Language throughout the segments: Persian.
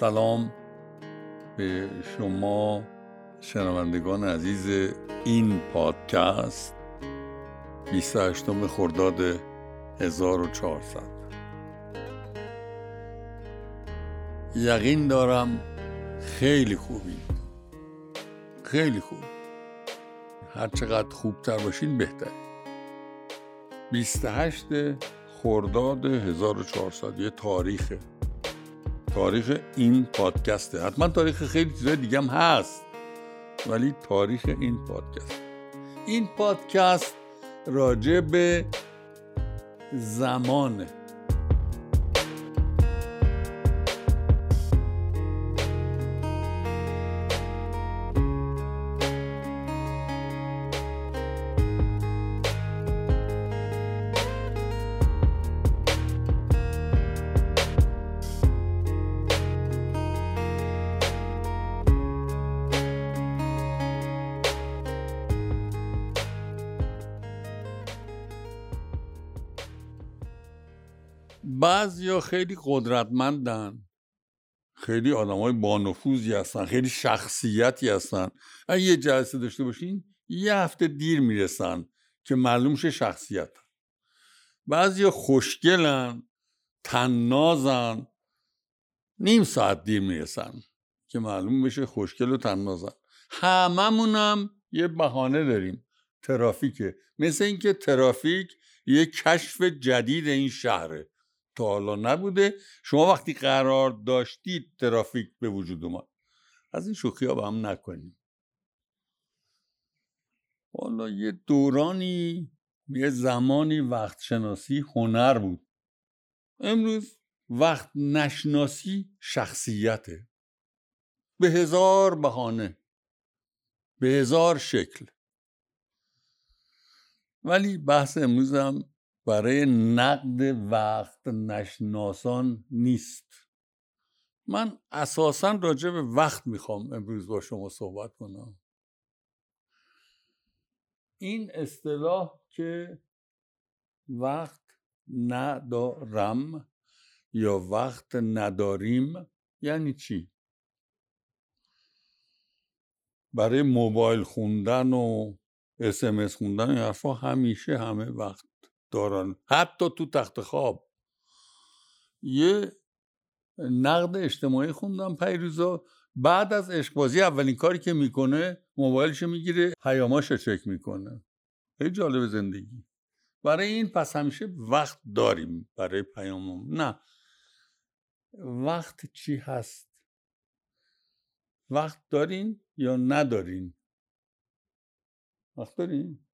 سلام به شما شنوندگان عزیز این پادکست 28 خرداد 1400 یقین دارم خیلی خوبی. خیلی خوب. هر چقدر خوبتر باشین بهتر 28 خرداد 1400 یه تاریخه. تاریخ این پادکسته. حتما تاریخ خیلی چیزای دیگه هم هست ولی تاریخ این پادکست این پادکست راجع به زمانه بعضیا خیلی قدرتمندن. خیلی آدم های بانفوذی هستن خیلی شخصیتی هستن. اگه یه جلسه داشته باشین یه هفته دیر می‌رسن که معلوم شه شخصیت. بعضیا خوشگلن تنازن نیم ساعت دیر می‌رسن که معلوم بشه خوشگل و تنازن هممونم یه بهانه داریم. ترافیکه. مثل اینکه ترافیک یه کشف جدید این شهره. حالا نبوده. شما وقتی قرار داشتید ترافیک به وجود اومد. از این شوخی ها با هم نکنیم. حالا یه دورانی یه زمانی وقت شناسی هنر بود. امروز وقت نشناسی شخصیته. به هزار بهانه. به هزار شکل. ولی بحث امروزم برای نقد وقت نشناسان نیست. من اساسا راجع به وقت می‌خوام امروز با شما صحبت کنم. این اصطلاح که وقت ندارم یا وقت نداریم یعنی چی؟ برای موبایل خوندن و اسمس خوندن این حرفا همیشه همه وقت دارن حتی تو تخت خواب. یه نقد اجتماعی خوندم پیروزا. بعد از عشقبازی اولین کاری که می‌کنه موبایلشو می‌گیره پیاماشو چک می‌کنه. خیلی جالب زندگی. برای این پس همیشه وقت داریم برای پیامم نه. وقت چی هست؟ وقت دارین یا ندارین؟ وقت دارین؟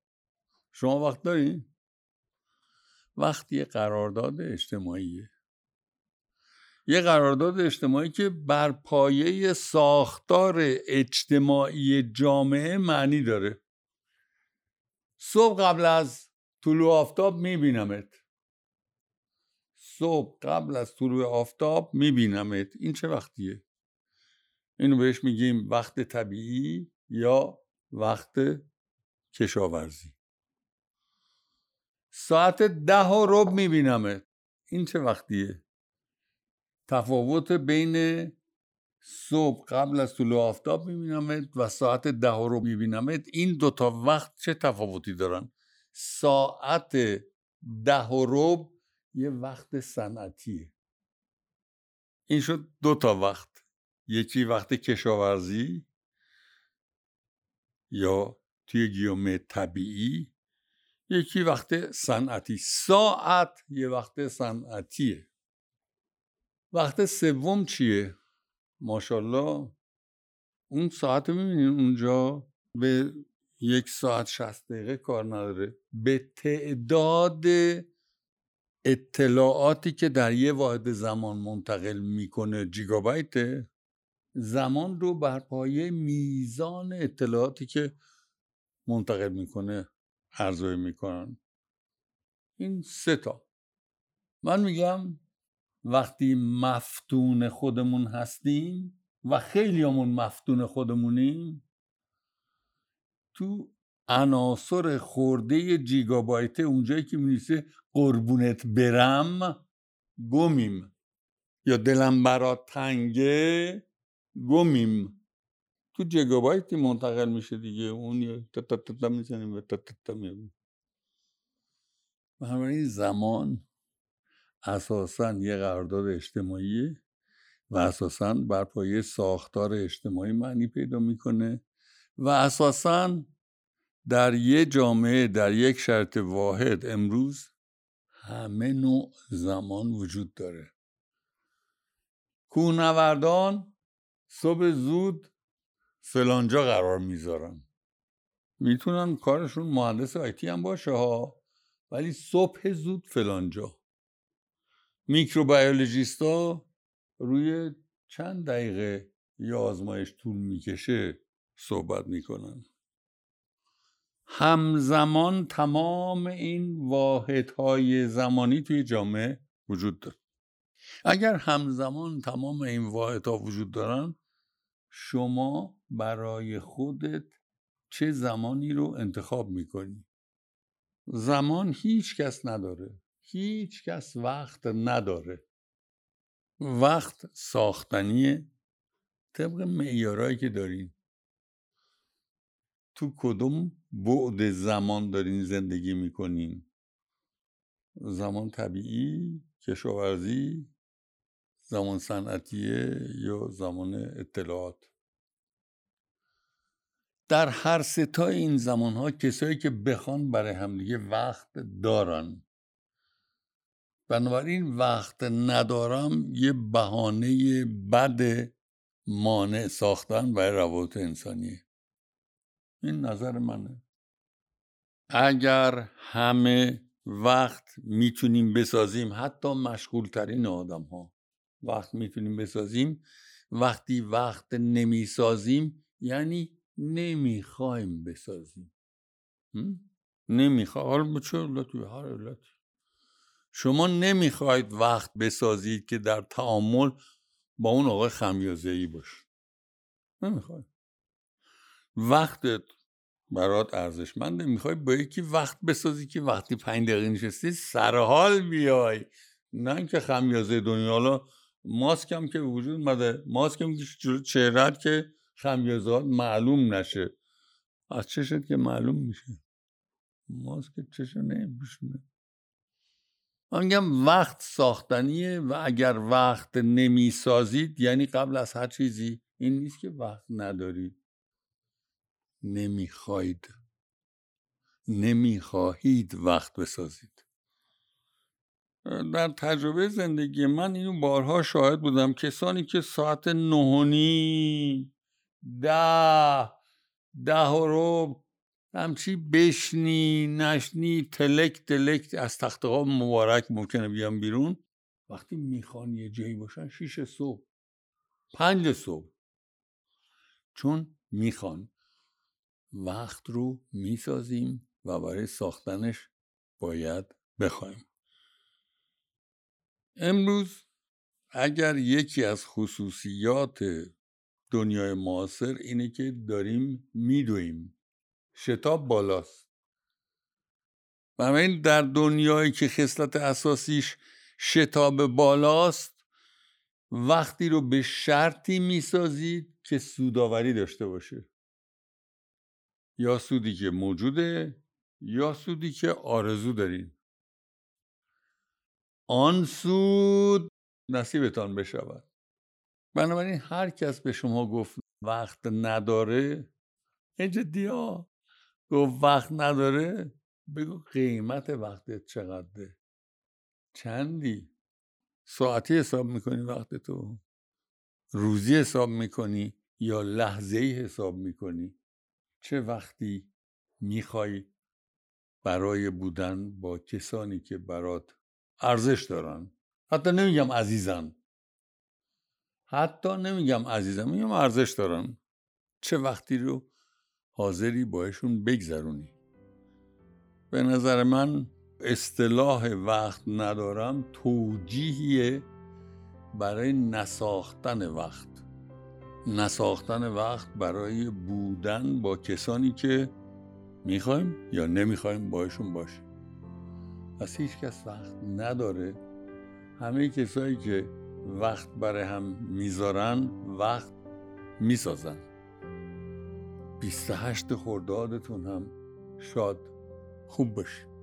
شما وقت دارین؟ وقت یه قرارداد اجتماعیه یه قرارداد اجتماعی که بر پایه ساختار اجتماعی جامعه معنی داره. صبح قبل از طلوع آفتاب میبینمت. صبح قبل از طلوع آفتاب میبینمت. این چه وقتیه؟ اینو بهش میگیم وقت طبیعی یا وقت کشاورزی. ساعت ده و رب میبینمت. این چه وقتیه؟ تفاوت بین صبح قبل از طلوع آفتاب میبینمت و ساعت ده و رب میبینمت. این دوتا وقت چه تفاوتی دارن؟ ساعت ده و رب یه وقت صنعتیه. این شد دو تا وقت. یکی وقت کشاورزی یا توی گیومه طبیعی یکی وقت صنعتی. ساعت یه وقت صنعتیه. وقت سوم چیه؟ ماشاءالله. اون ساعت می‌بینین اونجا؟ به یک ساعت شست دقیقه کار نداره. به تعداد اطلاعاتی که در یه واحد زمان منتقل می‌کنه جیگابایت زمان رو بر پایه میزان اطلاعاتی که منتقل می‌کنه. ارزیابی می‌کنن. این سه تا. من میگم وقتی مفتون خودمون هستیم و خیلی همون مفتون خودمونیم تو عناصر خورده جیگابایت اونجایی که میریسه قربونت برم گمیم. یا دلم برات تنگه گمیم. تو جگابایتی منتقل میشه دیگه. اون یه تا می‌زنیم و تا می‌بینیم. بنابراین زمان اساسا یه قرارداد اجتماعی و اساسا بر پایه ساختار اجتماعی معنی پیدا می‌کنه و اساسا در یه جامعه در یک شرط واحد امروز همه نوع زمان وجود داره. کوهنوردان صبح زود فلانجا قرار می‌ذارن. می‌تونن کارشون مهندس آیتی هم باشه ها ولی صبح زود فلانجا. میکروبیولوژیستا روی چند دقیقه یه آزمایش طول می‌کشه صحبت می‌کنن. همزمان تمام این واحدهای زمانی توی جامعه وجود داره. اگر همزمان تمام این واحدها وجود دارن شما برای خودت چه زمانی رو انتخاب می‌کنی؟ زمان هیچ کس نداره. هیچ کس وقت نداره. وقت ساختنیه طبق معیارهایی که دارین تو کدوم بعد زمان دارین زندگی می‌کنین؟ زمان طبیعی کشاورزی زمان صنعتیه یا زمان اطلاعات؟ در هر ستا این زمان ها کسایی که بخوان برای همدیگه وقت دارن. بنابراین وقت ندارم یه بهانه بد مانع ساختن برای روابط انسانیه این نظر منه. اگر همه وقت می‌تونیم بسازیم حتی مشغول ترین آدم ها وقت می‌تونیم بسازیم وقتی وقت نمی‌سازیم یعنی نمی‌خوایم بسازیم. نمی‌خواه حالا چه علتی هر علتی شما نمی‌خواید وقت بسازید که در تعامل با اون آقای خمیازه ای باش نمی‌خواید وقتت برات ارزشمنده. می‌خوای با یکی وقت بسازی که وقتی پنج دقیقه نشستی سرحال بیای. نه اینکه خمیازه دنیا. حالا ماسک هم که وجود مده ماسک هم جلو چهرت که خمیازات معلوم نشه. از چشت که معلوم میشه. ماسک چشم نمیپوشونه من میگم وقت ساختنیه و اگر وقت نمی‌سازید یعنی قبل از هر چیزی این نیست که وقت ندارید. نمی‌خواید نمی‌خواهید وقت بسازید. در تجربه زندگی من اینو بارها شاهد بودم. کسانی که ساعت نهونی ده ده رو همچی بشنی نشنی تلک تلک. از تخت مبارک ممکنه بیام بیرون. وقتی می‌خوان یه جایی باشن شیش صبح. پنج صبح. چون می‌خوان. وقت رو می‌سازیم و برای ساختنش باید بخوایم. امروز اگر یکی از خصوصیات دنیای معاصر اینه که داریم میدویم. شتاب بالاست. این در دنیایی که خصلت اساسیش شتاب بالاست وقتی رو به شرطی می‌سازید که سوداوری داشته باشه. یا سودی که موجوده یا سودی که آرزو دارید آن سود نصیبتان بشود. بنابراین هر کس به شما گفت وقت نداره این جدی گفت وقت نداره بگو قیمت وقتت چقدره. چندی؟ ساعتی حساب می‌کنی وقت تو روزی حساب می‌کنی یا لحظه ای حساب می‌کنی؟ چه وقتی می‌خوای برای بودن با کسانی که برات ارزش دارن؟ حتی نمیگم عزیزن. حتی نمیگم عزیزم میگم ارزش دارن چه وقتی رو حاضری باشون بگذرونی. به نظر من اصطلاح وقت ندارم توجیهیه برای نساختن وقت. نساختن وقت برای بودن با کسانی که می‌خوایم یا نمی‌خوایم باشون باشیم پس هیچ کس وقت نداره. همه کسایی که وقت برای هم می‌ذارن وقت می‌سازن. 28 خردادتون هم شاد خوب باشید